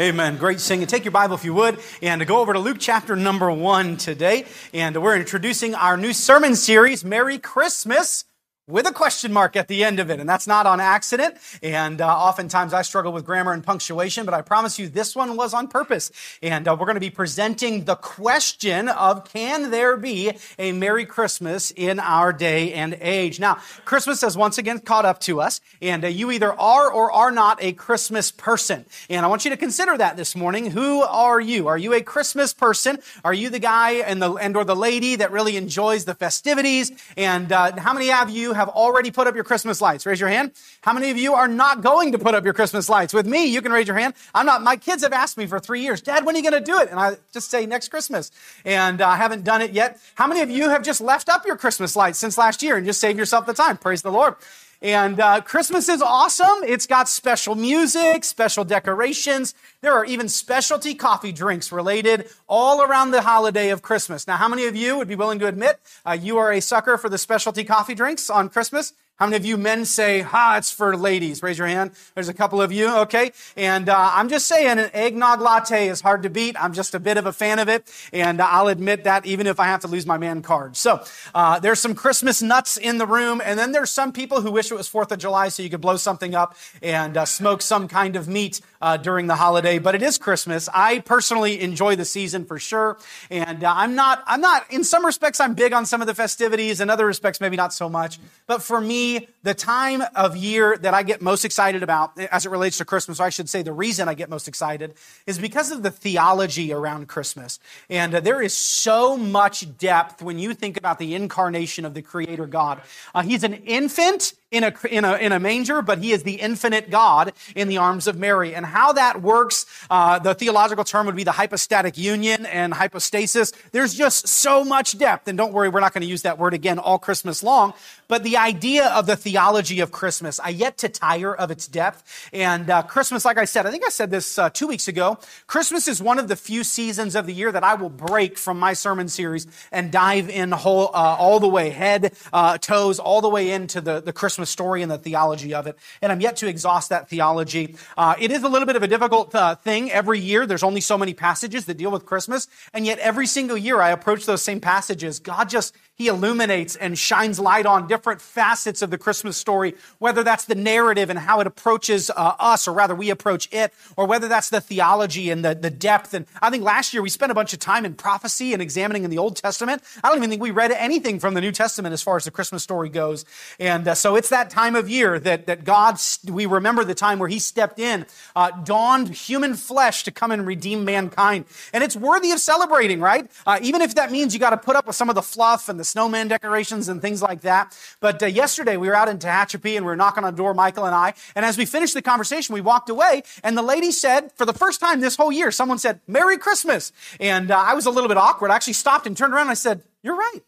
Amen. Great singing. Take your Bible if you would and go over to Luke chapter number one today. And we're introducing our new sermon series, Merry Christmas with a question mark at the end of it. And that's not on accident. And uh, oftentimes I struggle with grammar and punctuation, but I promise you this one was on purpose. And uh, we're going to be presenting the question of can there be a Merry Christmas in our day and age? Now, Christmas has once again caught up to us, and uh, you either are or are not a Christmas person. And I want you to consider that this morning. Who are you? Are you a Christmas person? Are you the guy and the and or the lady that really enjoys the festivities? And uh, how many of you have already put up your Christmas lights? Raise your hand. How many of you are not going to put up your Christmas lights? With me, you can raise your hand. I'm not, my kids have asked me for three years, Dad, when are you going to do it? And I just say next Christmas. And uh, I haven't done it yet. How many of you have just left up your Christmas lights since last year and just save yourself the time? Praise the Lord. And uh, Christmas is awesome. It's got special music, special decorations. There are even specialty coffee drinks related all around the holiday of Christmas. Now, how many of you would be willing to admit uh, you are a sucker for the specialty coffee drinks on Christmas? How many of you men say, ha, it's for ladies? Raise your hand. There's a couple of you, okay? And uh, I'm just saying, an eggnog latte is hard to beat. I'm just a bit of a fan of it, and I'll admit that even if I have to lose my man card. So uh, there's some Christmas nuts in the room, and then there's some people who wish it was 4th of July so you could blow something up and uh, smoke some kind of meat uh, during the holiday. But it is Christmas. I personally enjoy the season for sure, and uh, I'm not, I'm not, in some respects, I'm big on some of the festivities, in other respects, maybe not so much. But for me, the time of year that I get most excited about as it relates to Christmas, or I should say the reason I get most excited, is because of the theology around Christmas. And uh, there is so much depth when you think about the incarnation of the Creator God. Uh, he's an infant in a, in a, in a manger, but he is the infinite God in the arms of Mary. And how that works, uh, the theological term would be the hypostatic union and hypostasis. There's just so much depth. And don't worry, we're not going to use that word again all Christmas long. But the idea of the theology of Christmas, I yet to tire of its depth. And uh, Christmas, like I said, I think I said this uh, two weeks ago. Christmas is one of the few seasons of the year that I will break from my sermon series and dive in whole, uh, all the way, head, uh, toes, all the way into the, the Christmas story and the theology of it. And I'm yet to exhaust that theology. Uh, it is a little bit of a difficult uh, thing every year. There's only so many passages that deal with Christmas. And yet every single year I approach those same passages. God just he illuminates and shines light on different facets of the Christmas story, whether that's the narrative and how it approaches uh, us, or rather we approach it, or whether that's the theology and the, the depth. And I think last year we spent a bunch of time in prophecy and examining in the Old Testament. I don't even think we read anything from the New Testament as far as the Christmas story goes. And uh, so it's that time of year that, that God, we remember the time where he stepped in, uh, donned human flesh to come and redeem mankind. And it's worthy of celebrating, right? Uh, even if that means you got to put up with some of the fluff and the the snowman decorations and things like that. But uh, yesterday we were out in Tehachapi and we were knocking on the door, Michael and I. And as we finished the conversation, we walked away and the lady said, for the first time this whole year, someone said, Merry Christmas. And uh, I was a little bit awkward. I actually stopped and turned around and I said, You're right.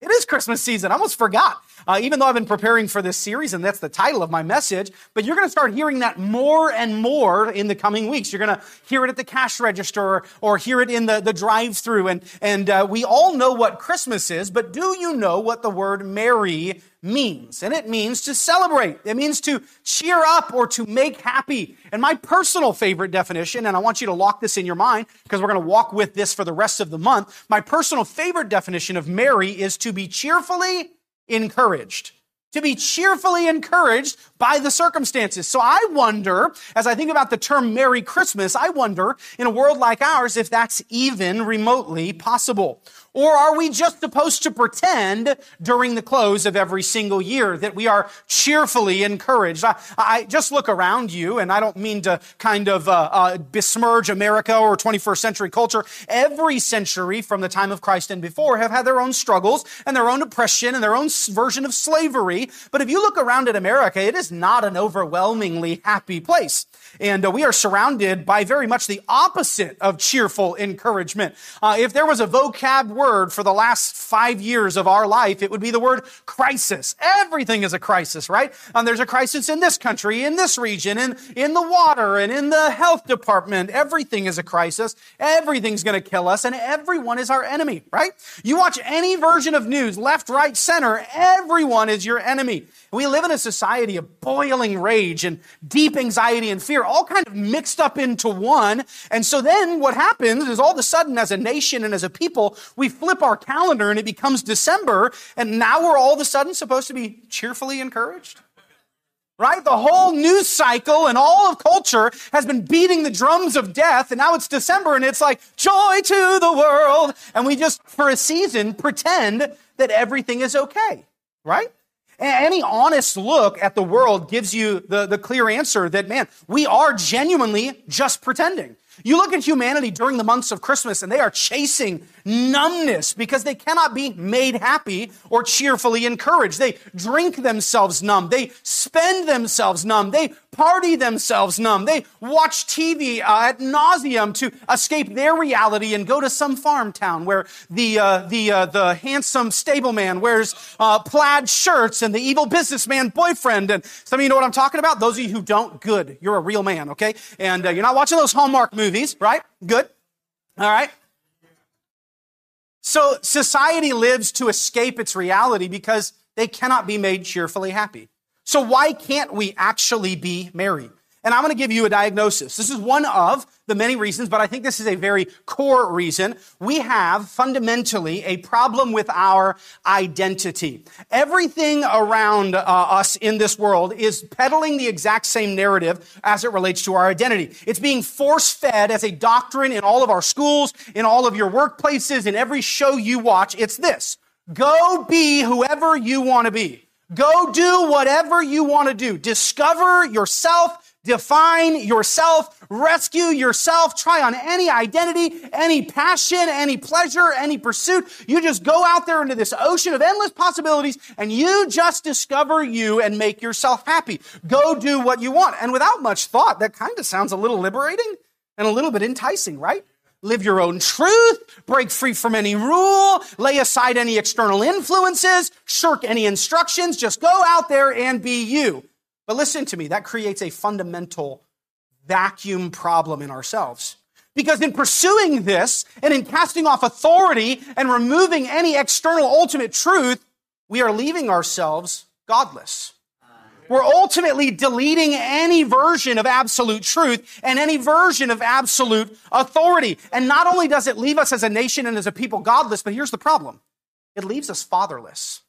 It is Christmas season. I almost forgot. Uh, even though I've been preparing for this series, and that's the title of my message, but you're going to start hearing that more and more in the coming weeks. You're going to hear it at the cash register or, or hear it in the, the drive through. And, and uh, we all know what Christmas is, but do you know what the word Merry means. And it means to celebrate. It means to cheer up or to make happy. And my personal favorite definition, and I want you to lock this in your mind because we're going to walk with this for the rest of the month. My personal favorite definition of merry is to be cheerfully encouraged to be cheerfully encouraged by the circumstances. So I wonder, as I think about the term Merry Christmas, I wonder in a world like ours if that's even remotely possible. Or are we just supposed to pretend during the close of every single year that we are cheerfully encouraged? I, I just look around you, and I don't mean to kind of uh, uh, besmirch America or 21st century culture. Every century from the time of Christ and before have had their own struggles and their own oppression and their own version of slavery. But if you look around at America, it is not an overwhelmingly happy place. And uh, we are surrounded by very much the opposite of cheerful encouragement. Uh, if there was a vocab word for the last five years of our life, it would be the word crisis. Everything is a crisis, right? And there's a crisis in this country, in this region, in, in the water, and in the health department. Everything is a crisis. Everything's going to kill us, and everyone is our enemy, right? You watch any version of news, left, right, center, everyone is your enemy. We live in a society of boiling rage and deep anxiety and fear, all kind of mixed up into one. And so then what happens is all of a sudden, as a nation and as a people, we flip our calendar and it becomes December. And now we're all of a sudden supposed to be cheerfully encouraged right? The whole news cycle and all of culture has been beating the drums of death. And now it's December and it's like joy to the world. And we just, for a season, pretend that everything is okay, right? Any honest look at the world gives you the, the clear answer that, man, we are genuinely just pretending. You look at humanity during the months of Christmas and they are chasing numbness because they cannot be made happy or cheerfully encouraged. They drink themselves numb. They spend themselves numb. They party themselves numb. They watch TV uh, at nauseum to escape their reality and go to some farm town where the, uh, the, uh, the handsome stableman wears uh, plaid shirts and the evil businessman boyfriend. And some of you know what I'm talking about? Those of you who don't, good. You're a real man, okay? And uh, you're not watching those Hallmark movies, right? Good. All right. So society lives to escape its reality because they cannot be made cheerfully happy. So why can't we actually be merry? And I'm going to give you a diagnosis. This is one of the many reasons, but I think this is a very core reason. We have fundamentally a problem with our identity. Everything around uh, us in this world is peddling the exact same narrative as it relates to our identity. It's being force fed as a doctrine in all of our schools, in all of your workplaces, in every show you watch. It's this. Go be whoever you want to be. Go do whatever you want to do. Discover yourself Define yourself, rescue yourself, try on any identity, any passion, any pleasure, any pursuit. You just go out there into this ocean of endless possibilities and you just discover you and make yourself happy. Go do what you want. And without much thought, that kind of sounds a little liberating and a little bit enticing, right? Live your own truth, break free from any rule, lay aside any external influences, shirk any instructions, just go out there and be you. But listen to me, that creates a fundamental vacuum problem in ourselves. Because in pursuing this and in casting off authority and removing any external ultimate truth, we are leaving ourselves godless. We're ultimately deleting any version of absolute truth and any version of absolute authority. And not only does it leave us as a nation and as a people godless, but here's the problem. It leaves us fatherless.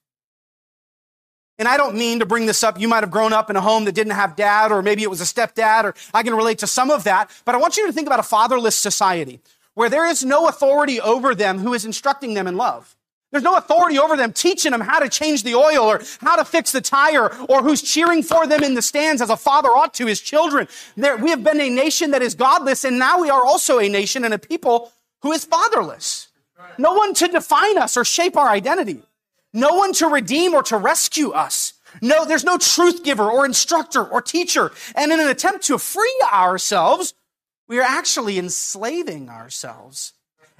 And I don't mean to bring this up. You might have grown up in a home that didn't have dad, or maybe it was a stepdad, or I can relate to some of that. But I want you to think about a fatherless society where there is no authority over them who is instructing them in love. There's no authority over them teaching them how to change the oil or how to fix the tire or who's cheering for them in the stands as a father ought to his children. There, we have been a nation that is godless and now we are also a nation and a people who is fatherless. No one to define us or shape our identity. No one to redeem or to rescue us. No, there's no truth giver or instructor or teacher. And in an attempt to free ourselves, we are actually enslaving ourselves.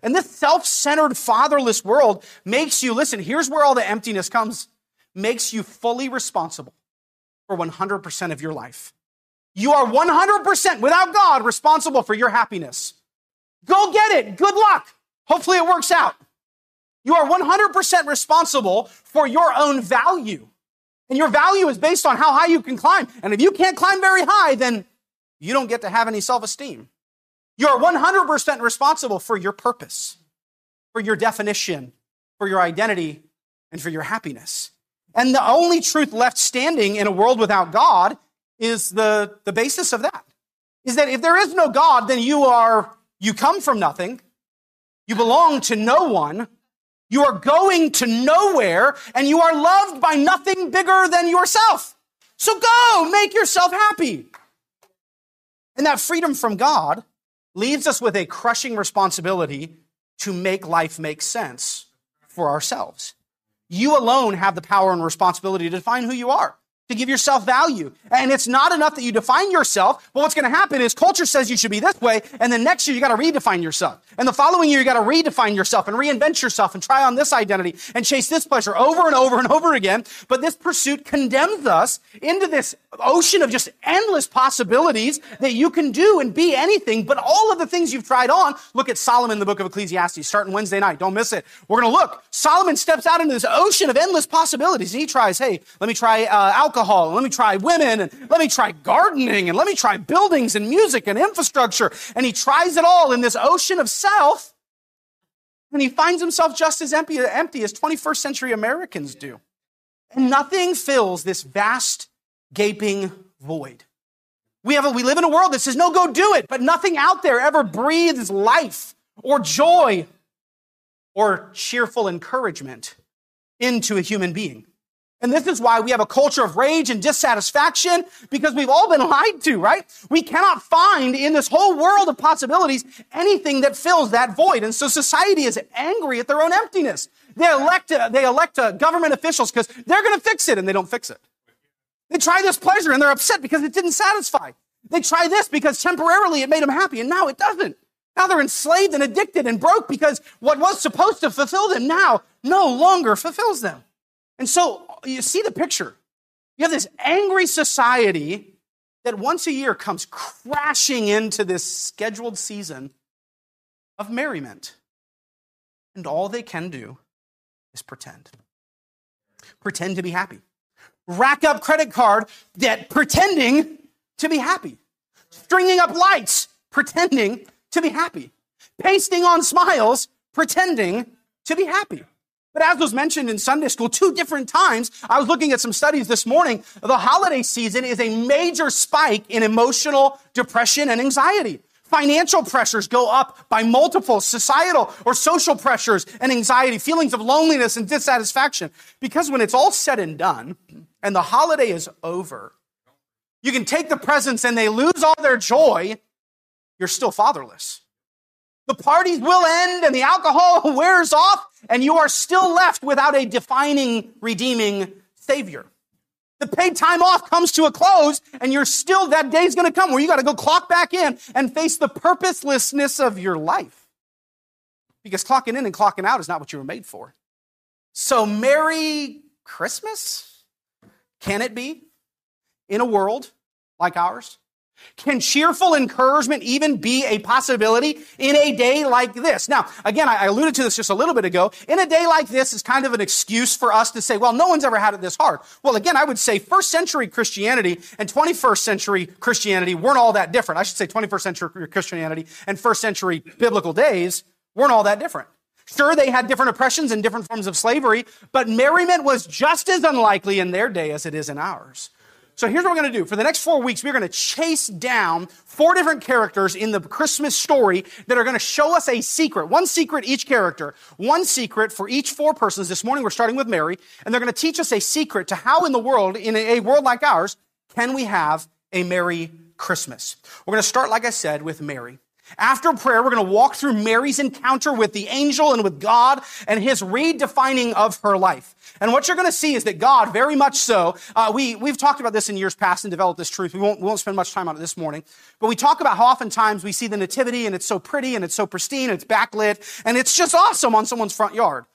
And this self centered, fatherless world makes you, listen, here's where all the emptiness comes, makes you fully responsible for 100% of your life. You are 100% without God responsible for your happiness. Go get it. Good luck. Hopefully it works out. You are 100% responsible for your own value. And your value is based on how high you can climb. And if you can't climb very high, then you don't get to have any self esteem. You are 100% responsible for your purpose, for your definition, for your identity, and for your happiness. And the only truth left standing in a world without God is the, the basis of that. Is that if there is no God, then you are, you come from nothing, you belong to no one, you are going to nowhere and you are loved by nothing bigger than yourself. So go, make yourself happy. And that freedom from God leaves us with a crushing responsibility to make life make sense for ourselves. You alone have the power and responsibility to define who you are, to give yourself value. And it's not enough that you define yourself, but what's going to happen is culture says you should be this way, and then next year you got to redefine yourself. And the following year you got to redefine yourself and reinvent yourself and try on this identity and chase this pleasure over and over and over again. But this pursuit condemns us into this ocean of just endless possibilities that you can do and be anything, but all of the things you've tried on. Look at Solomon in the book of Ecclesiastes, starting Wednesday night. Don't miss it. We're going to look. Solomon steps out into this ocean of endless possibilities and he tries, hey, let me try uh, alcohol, and let me try women, and let me try gardening, and let me try buildings and music and infrastructure. And he tries it all in this ocean of self, and he finds himself just as empty, empty as 21st century Americans do. And nothing fills this vast, gaping void. We, have a, we live in a world that says, no, go do it, but nothing out there ever breathes life or joy or cheerful encouragement into a human being. And this is why we have a culture of rage and dissatisfaction because we've all been lied to, right? We cannot find in this whole world of possibilities anything that fills that void. And so society is angry at their own emptiness. They elect, they elect government officials because they're going to fix it and they don't fix it. They try this pleasure and they're upset because it didn't satisfy. They try this because temporarily it made them happy and now it doesn't. Now they're enslaved and addicted and broke because what was supposed to fulfill them now no longer fulfills them. And so you see the picture. You have this angry society that once a year comes crashing into this scheduled season of merriment. And all they can do is pretend. Pretend to be happy. Rack up credit card debt pretending to be happy. Stringing up lights pretending to be happy. Pasting on smiles pretending to be happy. But as was mentioned in Sunday school two different times, I was looking at some studies this morning. The holiday season is a major spike in emotional depression and anxiety. Financial pressures go up by multiples, societal or social pressures and anxiety, feelings of loneliness and dissatisfaction. Because when it's all said and done and the holiday is over, you can take the presents and they lose all their joy, you're still fatherless. The parties will end and the alcohol wears off, and you are still left without a defining, redeeming Savior. The paid time off comes to a close, and you're still, that day's gonna come where you gotta go clock back in and face the purposelessness of your life. Because clocking in and clocking out is not what you were made for. So, Merry Christmas? Can it be? In a world like ours? Can cheerful encouragement even be a possibility in a day like this? Now, again, I alluded to this just a little bit ago. In a day like this is kind of an excuse for us to say, well, no one's ever had it this hard. Well, again, I would say first century Christianity and 21st century Christianity weren't all that different. I should say 21st century Christianity and first century biblical days weren't all that different. Sure, they had different oppressions and different forms of slavery, but merriment was just as unlikely in their day as it is in ours. So here's what we're going to do. For the next four weeks, we're going to chase down four different characters in the Christmas story that are going to show us a secret. One secret each character. One secret for each four persons. This morning, we're starting with Mary, and they're going to teach us a secret to how in the world, in a world like ours, can we have a Merry Christmas. We're going to start, like I said, with Mary. After prayer, we're going to walk through Mary's encounter with the angel and with God and his redefining of her life. And what you're going to see is that God, very much so, uh, we, we've talked about this in years past and developed this truth. We won't, we won't spend much time on it this morning. But we talk about how oftentimes we see the nativity and it's so pretty and it's so pristine and it's backlit and it's just awesome on someone's front yard.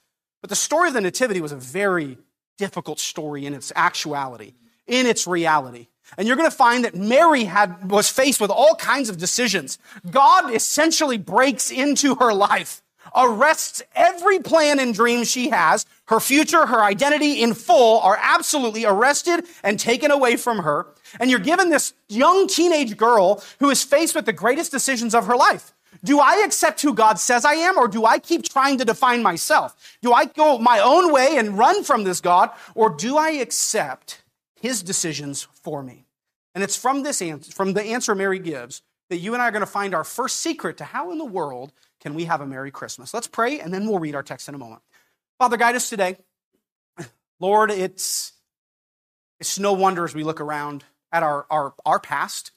But the story of the nativity was a very difficult story in its actuality, in its reality. And you're going to find that Mary had, was faced with all kinds of decisions. God essentially breaks into her life, arrests every plan and dream she has. Her future, her identity in full are absolutely arrested and taken away from her. And you're given this young teenage girl who is faced with the greatest decisions of her life. Do I accept who God says I am, or do I keep trying to define myself? Do I go my own way and run from this God, or do I accept his decisions for me. And it's from this answer, from the answer Mary gives, that you and I are going to find our first secret to how in the world can we have a Merry Christmas. Let's pray, and then we'll read our text in a moment. Father, guide us today. Lord, it's, it's no wonder as we look around at our, our, our past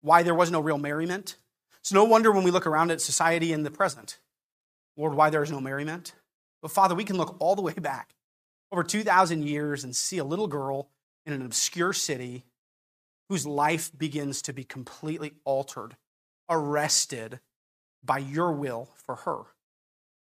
why there was no real merriment. It's no wonder when we look around at society in the present, Lord, why there is no merriment. But Father, we can look all the way back over 2,000 years and see a little girl in an obscure city whose life begins to be completely altered, arrested by your will for her.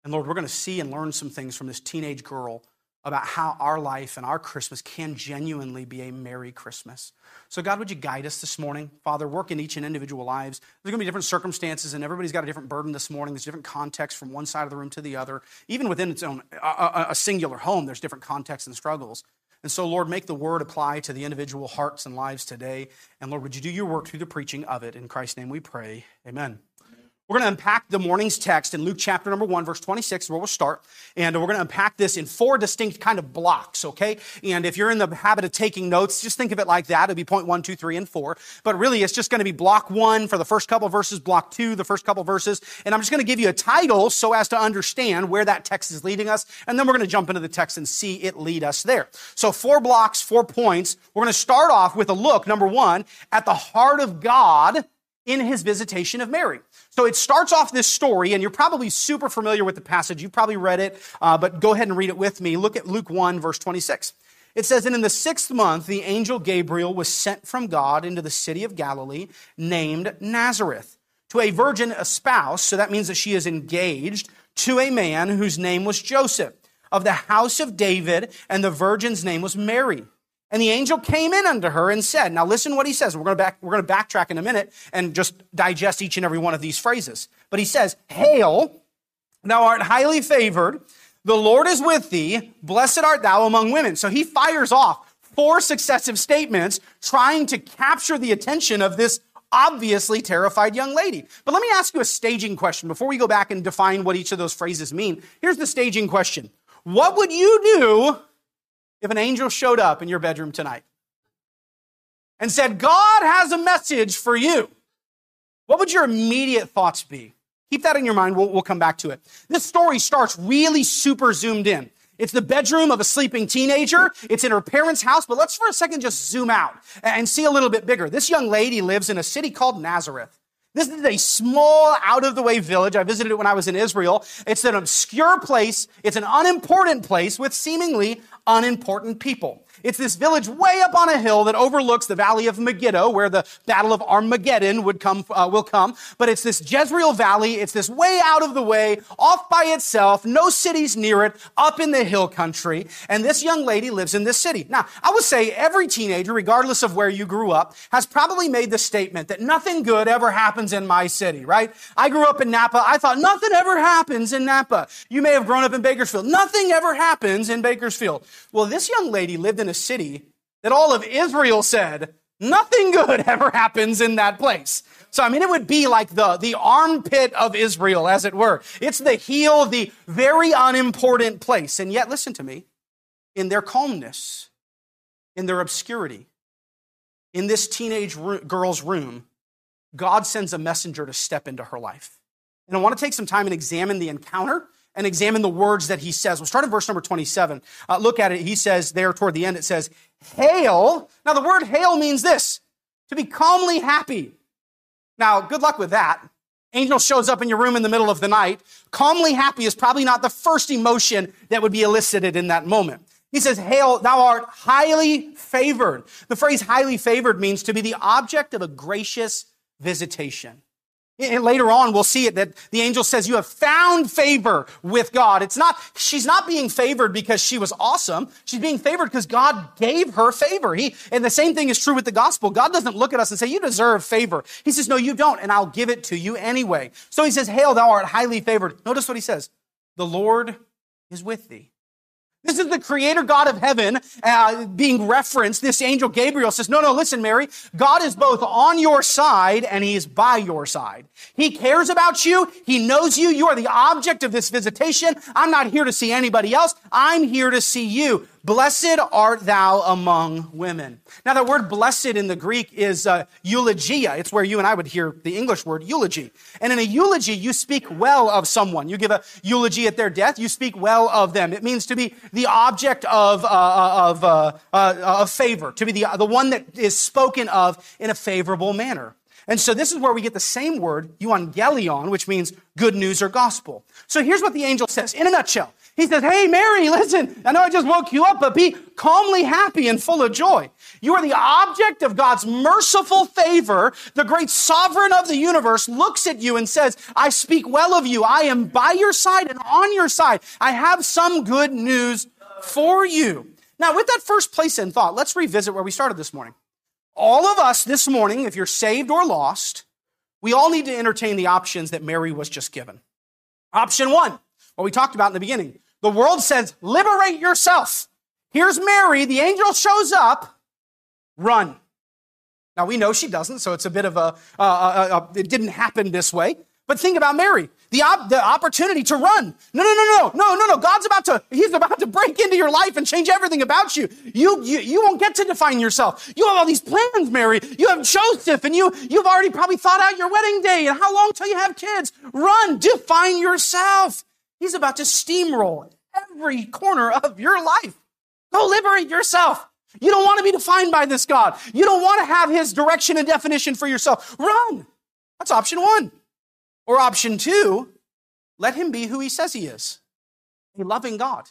And Lord, we're going to see and learn some things from this teenage girl about how our life and our Christmas can genuinely be a Merry Christmas. So, God, would you guide us this morning? Father, work in each and individual lives. There's going to be different circumstances, and everybody's got a different burden this morning. There's different context from one side of the room to the other. Even within its own, a, a singular home, there's different contexts and struggles. And so, Lord, make the word apply to the individual hearts and lives today. And Lord, would you do your work through the preaching of it? In Christ's name we pray. Amen. We're going to unpack the morning's text in Luke chapter number 1, verse 26, where we'll start. And we're going to unpack this in four distinct kind of blocks, okay? And if you're in the habit of taking notes, just think of it like that. It'll be point one, two, three, and four. But really, it's just going to be block one for the first couple verses, block two, the first couple verses. And I'm just going to give you a title so as to understand where that text is leading us. And then we're going to jump into the text and see it lead us there. So four blocks, four points. We're going to start off with a look, number one, at the heart of God in his visitation of Mary. So it starts off this story, and you're probably super familiar with the passage. You've probably read it, uh, but go ahead and read it with me. Look at Luke 1, verse 26. It says, And in the sixth month, the angel Gabriel was sent from God into the city of Galilee named Nazareth to a virgin espoused, so that means that she is engaged, to a man whose name was Joseph, of the house of David, and the virgin's name was Mary. And the angel came in unto her and said, Now listen what he says. We're going, to back, we're going to backtrack in a minute and just digest each and every one of these phrases. But he says, Hail, thou art highly favored. The Lord is with thee. Blessed art thou among women. So he fires off four successive statements trying to capture the attention of this obviously terrified young lady. But let me ask you a staging question before we go back and define what each of those phrases mean. Here's the staging question. What would you do if an angel showed up in your bedroom tonight and said, God has a message for you, what would your immediate thoughts be? Keep that in your mind. We'll, we'll come back to it. This story starts really super zoomed in. It's the bedroom of a sleeping teenager. It's in her parents' house, but let's for a second just zoom out and see a little bit bigger. This young lady lives in a city called Nazareth. This is a small, out of the way village. I visited it when I was in Israel. It's an obscure place. It's an unimportant place with seemingly unimportant people. It's this village way up on a hill that overlooks the valley of Megiddo, where the battle of Armageddon would come, uh, will come. But it's this Jezreel Valley. It's this way out of the way, off by itself, no cities near it, up in the hill country. And this young lady lives in this city. Now, I would say every teenager, regardless of where you grew up, has probably made the statement that nothing good ever happens in my city, right? I grew up in Napa. I thought nothing ever happens in Napa. You may have grown up in Bakersfield. Nothing ever happens in Bakersfield. Well, this young lady lived in a city that all of Israel said, nothing good ever happens in that place. So, I mean, it would be like the, the armpit of Israel, as it were. It's the heel, the very unimportant place. And yet, listen to me, in their calmness, in their obscurity, in this teenage girl's room, God sends a messenger to step into her life. And I want to take some time and examine the encounter and examine the words that he says. We'll start in verse number 27. Uh, look at it. He says there toward the end, it says, Hail. Now, the word hail means this to be calmly happy. Now, good luck with that. Angel shows up in your room in the middle of the night. Calmly happy is probably not the first emotion that would be elicited in that moment. He says, Hail, thou art highly favored. The phrase highly favored means to be the object of a gracious visitation. And later on, we'll see it that the angel says, you have found favor with God. It's not, she's not being favored because she was awesome. She's being favored because God gave her favor. He, and the same thing is true with the gospel. God doesn't look at us and say, you deserve favor. He says, no, you don't, and I'll give it to you anyway. So he says, hail, thou art highly favored. Notice what he says. The Lord is with thee. This is the creator God of heaven uh, being referenced. This angel Gabriel says, no, no, listen, Mary. God is both on your side and he is by your side. He cares about you. He knows you. You are the object of this visitation. I'm not here to see anybody else. I'm here to see you. Blessed art thou among women. Now, the word blessed in the Greek is uh, eulogia. It's where you and I would hear the English word eulogy. And in a eulogy, you speak well of someone. You give a eulogy at their death, you speak well of them. It means to be the object of, uh, uh of, uh, uh, of favor, to be the, the one that is spoken of in a favorable manner. And so this is where we get the same word, euangelion, which means good news or gospel. So here's what the angel says in a nutshell. He says, Hey, Mary, listen, I know I just woke you up, but be calmly happy and full of joy. You are the object of God's merciful favor. The great sovereign of the universe looks at you and says, I speak well of you. I am by your side and on your side. I have some good news for you. Now, with that first place in thought, let's revisit where we started this morning. All of us this morning, if you're saved or lost, we all need to entertain the options that Mary was just given. Option one, what we talked about in the beginning. The world says, liberate yourself. Here's Mary. The angel shows up. Run. Now we know she doesn't, so it's a bit of a, it didn't happen this way. But think about Mary, the, op- the opportunity to run. No, no, no, no, no, no, no. God's about to, he's about to break into your life and change everything about you. You, you, you won't get to define yourself. You have all these plans, Mary. You have Joseph and you, you've already probably thought out your wedding day and how long till you have kids. Run, define yourself. He's about to steamroll every corner of your life. Go liberate yourself. You don't want to be defined by this God. You don't want to have his direction and definition for yourself. Run. That's option one. Or option two, let him be who he says he is a loving God.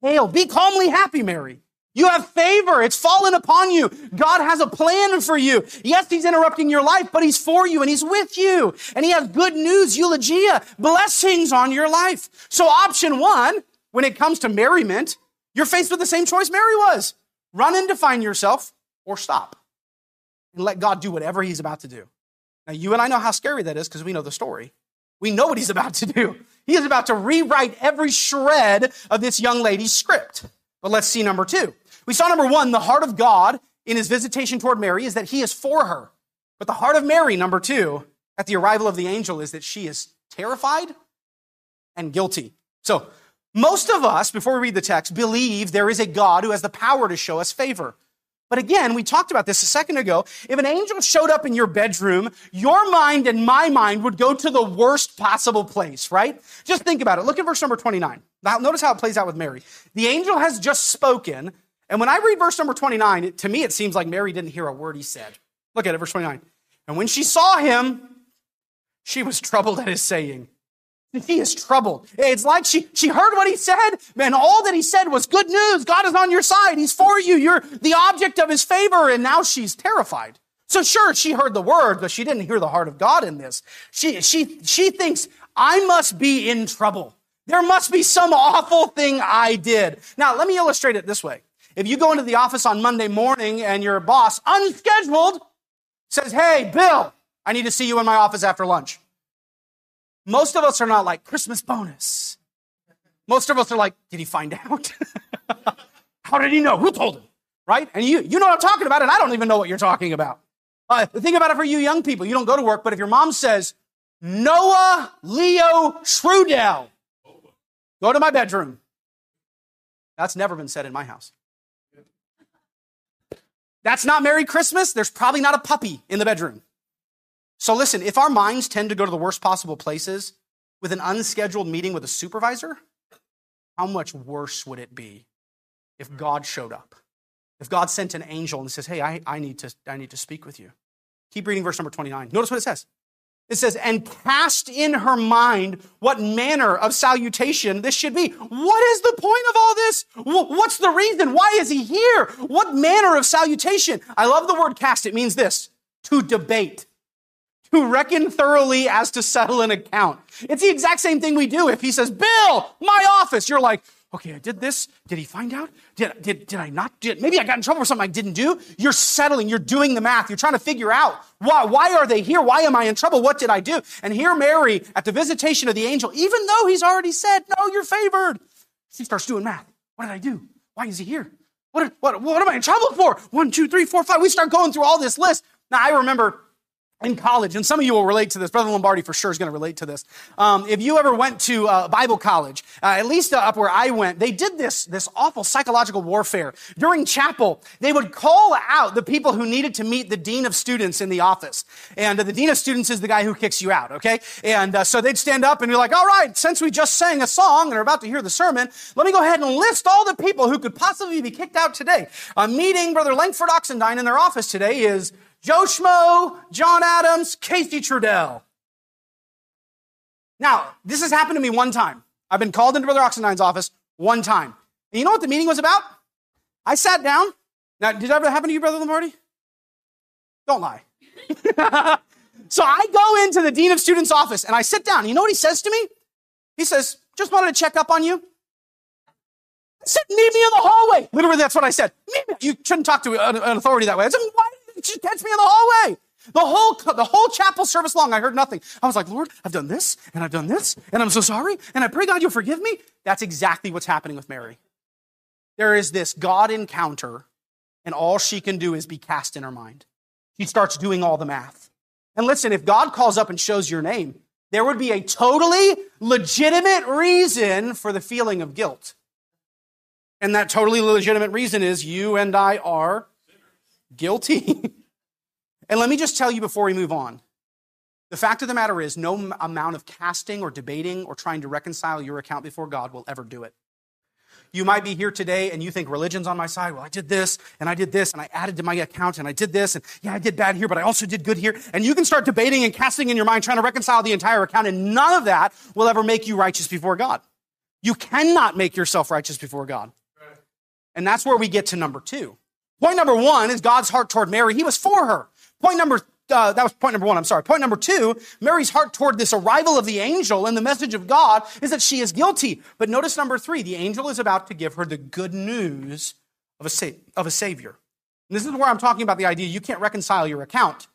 Hail, be calmly happy, Mary. You have favor. It's fallen upon you. God has a plan for you. Yes, he's interrupting your life, but he's for you and he's with you. And he has good news, eulogia, blessings on your life. So option one, when it comes to merriment, you're faced with the same choice Mary was. Run and define yourself or stop and let God do whatever he's about to do. Now, you and I know how scary that is because we know the story. We know what he's about to do. He is about to rewrite every shred of this young lady's script. But let's see number two. We saw number one, the heart of God in his visitation toward Mary is that he is for her. But the heart of Mary, number two, at the arrival of the angel is that she is terrified and guilty. So, most of us, before we read the text, believe there is a God who has the power to show us favor. But again, we talked about this a second ago. If an angel showed up in your bedroom, your mind and my mind would go to the worst possible place, right? Just think about it. Look at verse number 29. Now, notice how it plays out with Mary. The angel has just spoken, and when I read verse number 29, it, to me it seems like Mary didn't hear a word he said. Look at it, verse 29. And when she saw him, she was troubled at his saying. She is troubled. It's like she, she heard what he said, and all that he said was good news. God is on your side. He's for you. You're the object of his favor, and now she's terrified. So sure, she heard the word, but she didn't hear the heart of God in this. She, she, she thinks, I must be in trouble. There must be some awful thing I did. Now, let me illustrate it this way. If you go into the office on Monday morning and your boss, unscheduled, says, Hey, Bill, I need to see you in my office after lunch. Most of us are not like Christmas bonus. Most of us are like, did he find out? How did he know? Who told him? Right? And you, you know what I'm talking about, and I don't even know what you're talking about. Uh, think about it for you young people. You don't go to work, but if your mom says, Noah Leo Schrudel, go to my bedroom. That's never been said in my house. That's not Merry Christmas. There's probably not a puppy in the bedroom. So listen, if our minds tend to go to the worst possible places with an unscheduled meeting with a supervisor, how much worse would it be if hmm. God showed up? If God sent an angel and says, Hey, I, I, need, to, I need to speak with you. Keep reading verse number 29. Notice what it says. It says, and cast in her mind what manner of salutation this should be. What is the point of all this? What's the reason? Why is he here? What manner of salutation? I love the word cast. It means this to debate who reckon thoroughly as to settle an account. It's the exact same thing we do. If he says, Bill, my office, you're like, okay, I did this. Did he find out? Did, did, did I not? Did, maybe I got in trouble for something I didn't do. You're settling. You're doing the math. You're trying to figure out why, why are they here? Why am I in trouble? What did I do? And here Mary, at the visitation of the angel, even though he's already said, no, you're favored, she starts doing math. What did I do? Why is he here? What, what, what am I in trouble for? One, two, three, four, five. We start going through all this list. Now, I remember in college, and some of you will relate to this. Brother Lombardi for sure is going to relate to this. Um, if you ever went to uh, Bible college, uh, at least uh, up where I went, they did this this awful psychological warfare during chapel. They would call out the people who needed to meet the dean of students in the office, and the dean of students is the guy who kicks you out. Okay, and uh, so they'd stand up and be like, "All right, since we just sang a song and are about to hear the sermon, let me go ahead and list all the people who could possibly be kicked out today." A meeting Brother Langford Oxendine in their office today is Joe Schmo, John Adams, Casey Trudell. Now, this has happened to me one time. I've been called into Brother Oxendine's office one time. And you know what the meeting was about? I sat down. Now, did that ever happen to you, Brother Lombardi? Don't lie. so I go into the Dean of Students' office and I sit down. You know what he says to me? He says, just wanted to check up on you. I said, meet me in the hallway. Literally, that's what I said. You shouldn't talk to an authority that way. I said, why you catch me in the hallway? The whole, the whole chapel service long, I heard nothing. I was like, Lord, I've done this and I've done this and I'm so sorry and I pray God you'll forgive me. That's exactly what's happening with Mary. There is this God encounter and all she can do is be cast in her mind. She starts doing all the math. And listen, if God calls up and shows your name, there would be a totally legitimate reason for the feeling of guilt. And that totally legitimate reason is you and I are guilty. and let me just tell you before we move on the fact of the matter is, no amount of casting or debating or trying to reconcile your account before God will ever do it. You might be here today and you think religion's on my side. Well, I did this and I did this and I added to my account and I did this and yeah, I did bad here, but I also did good here. And you can start debating and casting in your mind, trying to reconcile the entire account, and none of that will ever make you righteous before God. You cannot make yourself righteous before God. And that's where we get to number two. Point number one is God's heart toward Mary. He was for her. Point number uh, that was point number one. I'm sorry. Point number two, Mary's heart toward this arrival of the angel and the message of God is that she is guilty. But notice number three, the angel is about to give her the good news of a, sa- of a savior. And this is where I'm talking about the idea you can't reconcile your account,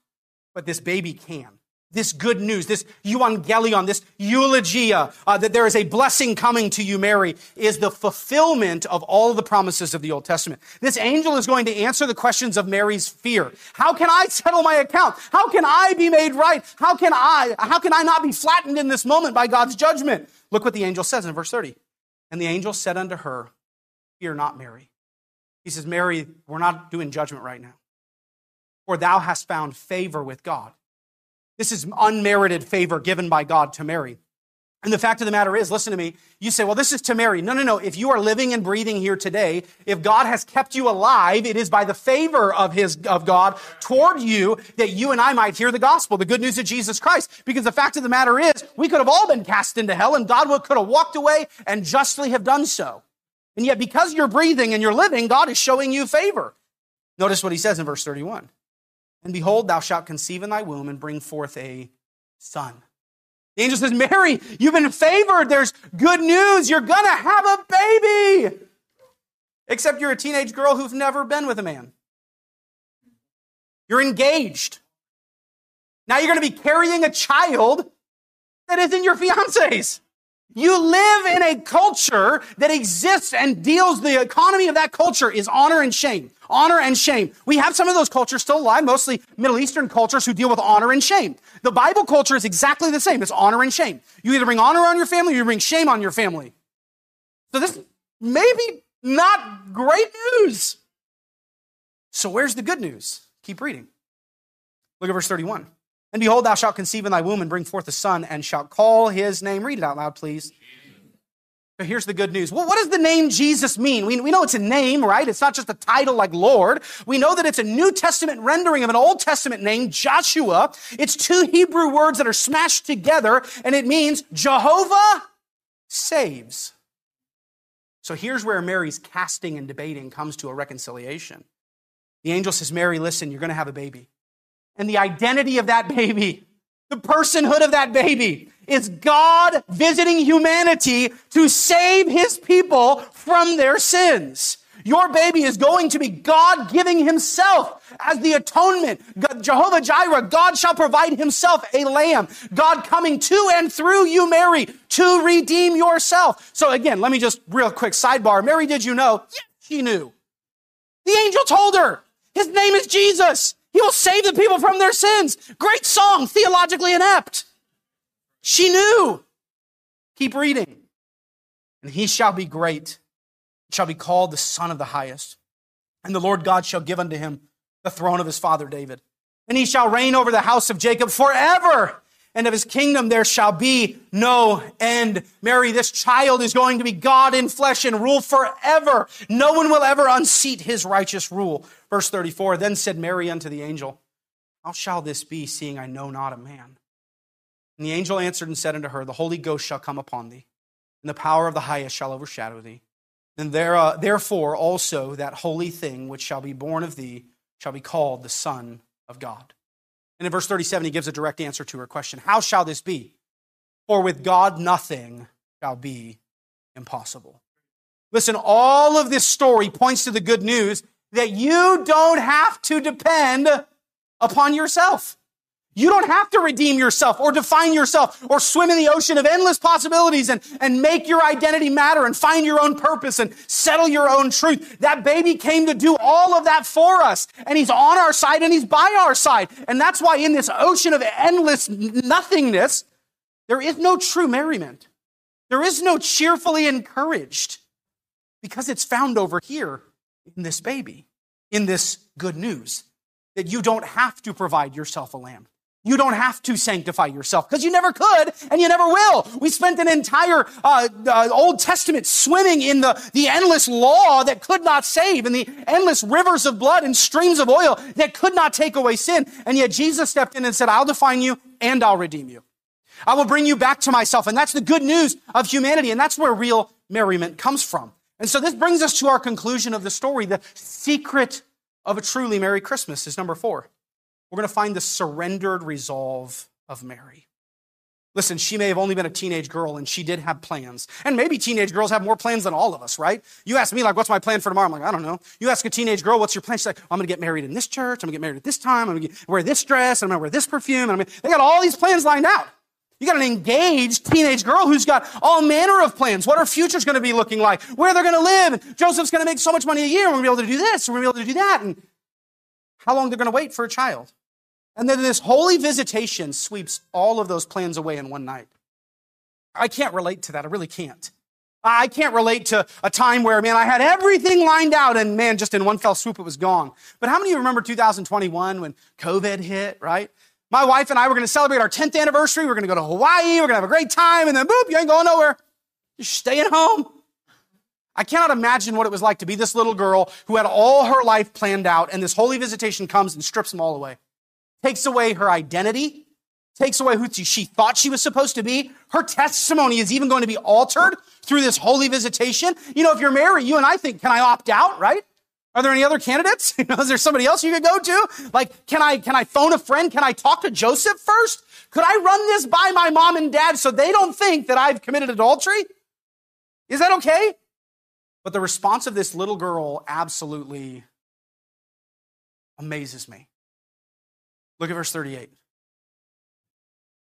but this baby can this good news, this euangelion, this eulogia, uh, that there is a blessing coming to you, Mary, is the fulfillment of all the promises of the Old Testament. This angel is going to answer the questions of Mary's fear. How can I settle my account? How can I be made right? How can I, how can I not be flattened in this moment by God's judgment? Look what the angel says in verse 30. And the angel said unto her, Fear not, Mary. He says, Mary, we're not doing judgment right now. For thou hast found favor with God. This is unmerited favor given by God to Mary. And the fact of the matter is, listen to me, you say, well, this is to Mary. No, no, no. If you are living and breathing here today, if God has kept you alive, it is by the favor of his, of God toward you that you and I might hear the gospel, the good news of Jesus Christ. Because the fact of the matter is, we could have all been cast into hell and God could have walked away and justly have done so. And yet, because you're breathing and you're living, God is showing you favor. Notice what he says in verse 31. And behold, thou shalt conceive in thy womb and bring forth a son. The angel says, Mary, you've been favored. There's good news. You're going to have a baby. Except you're a teenage girl who's never been with a man. You're engaged. Now you're going to be carrying a child that isn't your fiance's. You live in a culture that exists and deals, the economy of that culture is honor and shame. Honor and shame. We have some of those cultures still alive, mostly Middle Eastern cultures who deal with honor and shame. The Bible culture is exactly the same. It's honor and shame. You either bring honor on your family or you bring shame on your family. So this may be not great news. So where's the good news? Keep reading. Look at verse 31. And behold, thou shalt conceive in thy womb and bring forth a son, and shalt call his name. Read it out loud, please. So here's the good news. Well, what does the name Jesus mean? We, we know it's a name, right? It's not just a title like Lord. We know that it's a New Testament rendering of an Old Testament name, Joshua. It's two Hebrew words that are smashed together, and it means Jehovah saves. So here's where Mary's casting and debating comes to a reconciliation. The angel says, Mary, listen, you're going to have a baby and the identity of that baby, the personhood of that baby, is God visiting humanity to save his people from their sins. Your baby is going to be God giving himself as the atonement. God, Jehovah Jireh, God shall provide himself a lamb. God coming to and through you, Mary, to redeem yourself. So again, let me just real quick sidebar. Mary, did you know? Yes, she knew. The angel told her. His name is Jesus. He will save the people from their sins. Great song, theologically inept. She knew. Keep reading. And he shall be great, shall be called the Son of the Highest. And the Lord God shall give unto him the throne of his father David. And he shall reign over the house of Jacob forever and of his kingdom there shall be no end. Mary, this child is going to be God in flesh and rule forever. No one will ever unseat his righteous rule. Verse 34 Then said Mary unto the angel, How shall this be, seeing I know not a man? And the angel answered and said unto her, The Holy Ghost shall come upon thee, and the power of the highest shall overshadow thee. And there, uh, therefore also that holy thing which shall be born of thee shall be called the Son of God. And in verse 37, he gives a direct answer to her question How shall this be? For with God nothing shall be impossible. Listen, all of this story points to the good news that you don't have to depend upon yourself. You don't have to redeem yourself or define yourself or swim in the ocean of endless possibilities and, and make your identity matter and find your own purpose and settle your own truth. That baby came to do all of that for us and he's on our side and he's by our side. And that's why in this ocean of endless nothingness, there is no true merriment. There is no cheerfully encouraged because it's found over here in this baby, in this good news that you don't have to provide yourself a lamb. You don't have to sanctify yourself because you never could and you never will. We spent an entire uh, uh, Old Testament swimming in the, the endless law that could not save and the endless rivers of blood and streams of oil that could not take away sin. And yet Jesus stepped in and said, I'll define you and I'll redeem you. I will bring you back to myself. And that's the good news of humanity. And that's where real merriment comes from. And so this brings us to our conclusion of the story. The secret of a truly Merry Christmas is number four we're going to find the surrendered resolve of Mary. Listen, she may have only been a teenage girl and she did have plans. And maybe teenage girls have more plans than all of us, right? You ask me, like, what's my plan for tomorrow? I'm like, I don't know. You ask a teenage girl, what's your plan? She's like, I'm going to get married in this church. I'm going to get married at this time. I'm going to wear this dress. I'm going to wear this perfume. I'm gonna... They got all these plans lined out. You got an engaged teenage girl who's got all manner of plans. What her future's going to be looking like, where they're going to live. Joseph's going to make so much money a year. We're going to be able to do this. We're going to be able to do that. And how long they're going to wait for a child. And then this holy visitation sweeps all of those plans away in one night. I can't relate to that. I really can't. I can't relate to a time where, man, I had everything lined out and, man, just in one fell swoop, it was gone. But how many of you remember 2021 when COVID hit, right? My wife and I were going to celebrate our 10th anniversary. We're going to go to Hawaii. We're going to have a great time. And then, boop, you ain't going nowhere. You're staying home. I cannot imagine what it was like to be this little girl who had all her life planned out, and this holy visitation comes and strips them all away takes away her identity, takes away who she thought she was supposed to be. Her testimony is even going to be altered through this holy visitation. You know, if you're married, you and I think, can I opt out, right? Are there any other candidates? You know, is there somebody else you could go to? Like, can I, can I phone a friend? Can I talk to Joseph first? Could I run this by my mom and dad so they don't think that I've committed adultery? Is that okay? But the response of this little girl absolutely amazes me. Look at verse 38.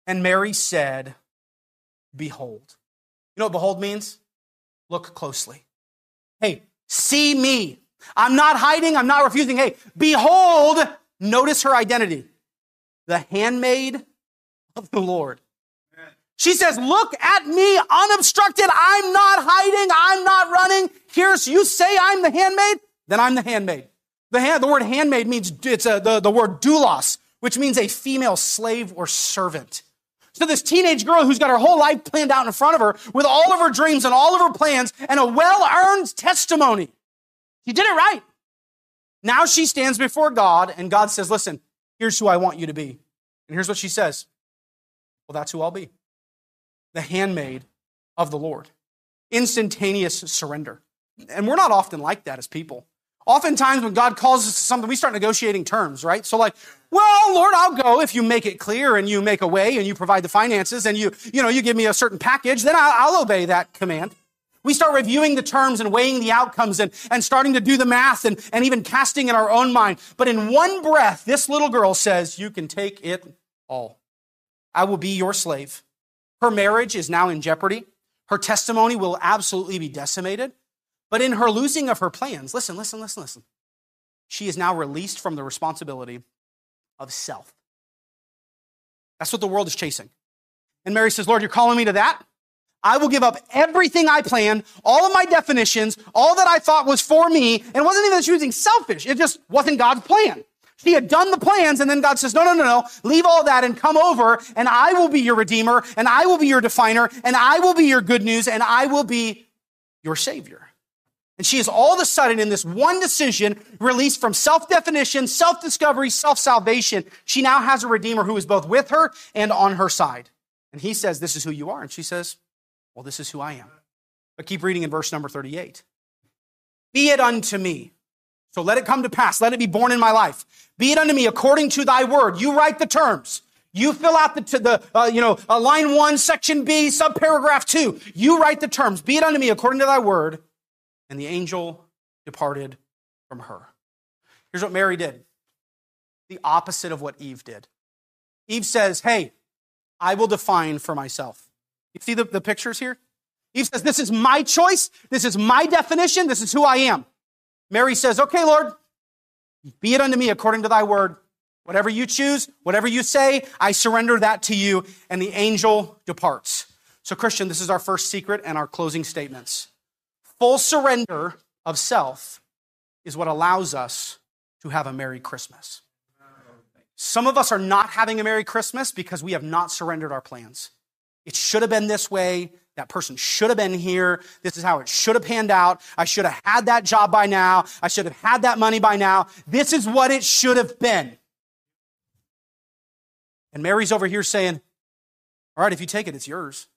And Mary said, Behold. You know what behold means? Look closely. Hey, see me. I'm not hiding. I'm not refusing. Hey, behold. Notice her identity. The handmaid of the Lord. She says, look at me unobstructed. I'm not hiding. I'm not running. Here's, you say I'm the handmaid, then I'm the handmaid. The, hand, the word handmaid means, it's a, the, the word doulos, which means a female slave or servant. So this teenage girl who's got her whole life planned out in front of her with all of her dreams and all of her plans and a well-earned testimony. She did it right. Now she stands before God and God says, listen, here's who I want you to be. And here's what she says. Well, that's who I'll be. The handmaid of the Lord. Instantaneous surrender. And we're not often like that as people. Oftentimes, when God calls us to something, we start negotiating terms, right? So, like, well, Lord, I'll go if you make it clear and you make a way and you provide the finances and you, you know, you give me a certain package, then I'll, I'll obey that command. We start reviewing the terms and weighing the outcomes and, and starting to do the math and, and even casting in our own mind. But in one breath, this little girl says, You can take it all. I will be your slave. Her marriage is now in jeopardy. Her testimony will absolutely be decimated. But in her losing of her plans, listen, listen, listen, listen. She is now released from the responsibility of self. That's what the world is chasing. And Mary says, Lord, you're calling me to that? I will give up everything I planned, all of my definitions, all that I thought was for me. And it wasn't even that she was being selfish. It just wasn't God's plan. She had done the plans and then God says, no, no, no, no, leave all that and come over and I will be your redeemer and I will be your definer and I will be your good news and I will be your savior. And she is all of a sudden in this one decision released from self-definition, self-discovery, self-salvation. She now has a redeemer who is both with her and on her side. And he says, this is who you are. And she says, well, this is who I am. But keep reading in verse number 38. Be it unto me. So let it come to pass. Let it be born in my life. Be it unto me according to thy word. You write the terms. You fill out the, the uh, you know, uh, line one, section B, subparagraph two. You write the terms. Be it unto me according to thy word. And the angel departed from her. Here's what Mary did the opposite of what Eve did. Eve says, Hey, I will define for myself. You see the, the pictures here? Eve says, This is my choice. This is my definition. This is who I am. Mary says, Okay, Lord, be it unto me according to thy word. Whatever you choose, whatever you say, I surrender that to you. And the angel departs. So, Christian, this is our first secret and our closing statements. Full surrender of self is what allows us to have a Merry Christmas. Some of us are not having a Merry Christmas because we have not surrendered our plans. It should have been this way. That person should have been here. This is how it should have panned out. I should have had that job by now. I should have had that money by now. This is what it should have been. And Mary's over here saying, All right, if you take it, it's yours.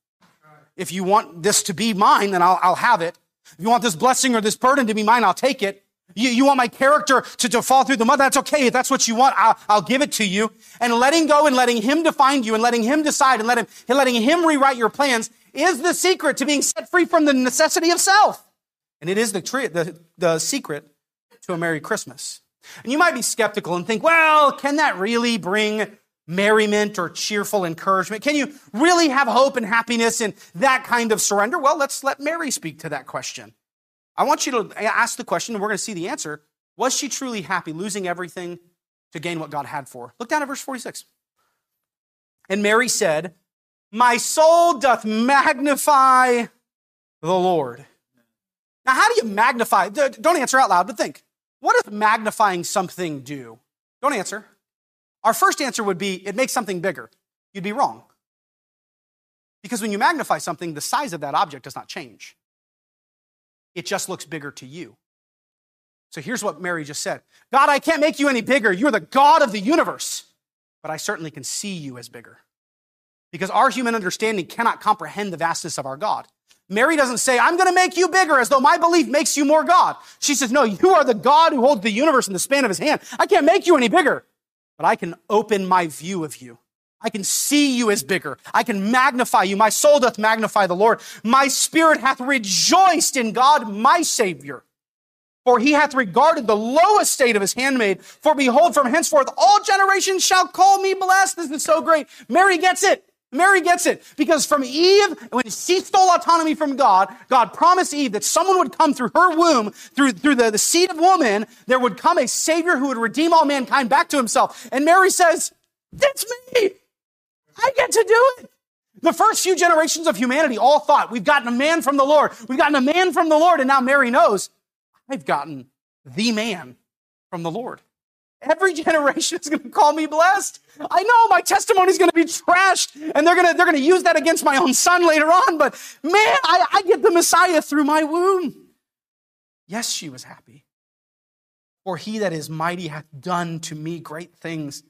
If you want this to be mine, then I'll, I'll have it. If you want this blessing or this burden to be mine, I'll take it. You, you want my character to, to fall through the mud? That's okay. If that's what you want, I'll, I'll give it to you. And letting go and letting him define you and letting him decide and let him, letting him rewrite your plans is the secret to being set free from the necessity of self. And it is the, the, the secret to a Merry Christmas. And you might be skeptical and think, well, can that really bring merriment or cheerful encouragement? Can you really have hope and happiness in that kind of surrender? Well, let's let Mary speak to that question. I want you to ask the question, and we're going to see the answer. Was she truly happy, losing everything to gain what God had for? Look down at verse 46. And Mary said, My soul doth magnify the Lord. Now, how do you magnify? Don't answer out loud, but think. What does magnifying something do? Don't answer. Our first answer would be it makes something bigger. You'd be wrong. Because when you magnify something, the size of that object does not change. It just looks bigger to you. So here's what Mary just said God, I can't make you any bigger. You're the God of the universe, but I certainly can see you as bigger. Because our human understanding cannot comprehend the vastness of our God. Mary doesn't say, I'm going to make you bigger as though my belief makes you more God. She says, No, you are the God who holds the universe in the span of his hand. I can't make you any bigger, but I can open my view of you. I can see you as bigger. I can magnify you. My soul doth magnify the Lord. My spirit hath rejoiced in God, my Savior. For he hath regarded the low estate of his handmaid. For behold, from henceforth all generations shall call me blessed. This is so great. Mary gets it. Mary gets it. Because from Eve, when she stole autonomy from God, God promised Eve that someone would come through her womb, through, through the, the seed of woman, there would come a Savior who would redeem all mankind back to himself. And Mary says, That's me. I get to do it. The first few generations of humanity all thought, we've gotten a man from the Lord. We've gotten a man from the Lord. And now Mary knows, I've gotten the man from the Lord. Every generation is going to call me blessed. I know my testimony is going to be trashed and they're going to, they're going to use that against my own son later on. But man, I, I get the Messiah through my womb. Yes, she was happy. For he that is mighty hath done to me great things,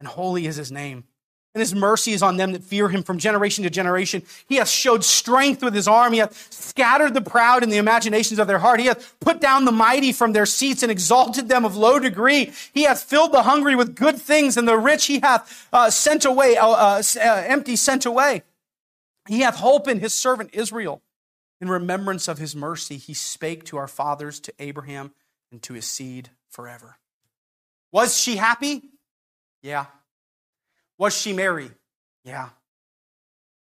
and holy is his name and his mercy is on them that fear him from generation to generation. He hath showed strength with his arm. He hath scattered the proud in the imaginations of their heart. He hath put down the mighty from their seats and exalted them of low degree. He hath filled the hungry with good things, and the rich he hath uh, sent away, uh, uh, uh empty sent away. He hath hope in his servant Israel. In remembrance of his mercy, he spake to our fathers, to Abraham, and to his seed forever. Was she happy? Yeah. Was she merry? Yeah.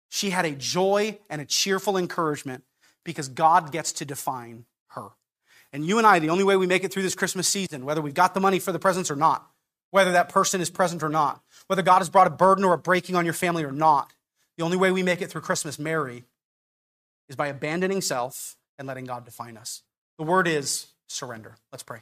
She had a joy and a cheerful encouragement because God gets to define her. And you and I, the only way we make it through this Christmas season, whether we've got the money for the presents or not, whether that person is present or not, whether God has brought a burden or a breaking on your family or not, the only way we make it through Christmas merry is by abandoning self and letting God define us. The word is surrender. Let's pray.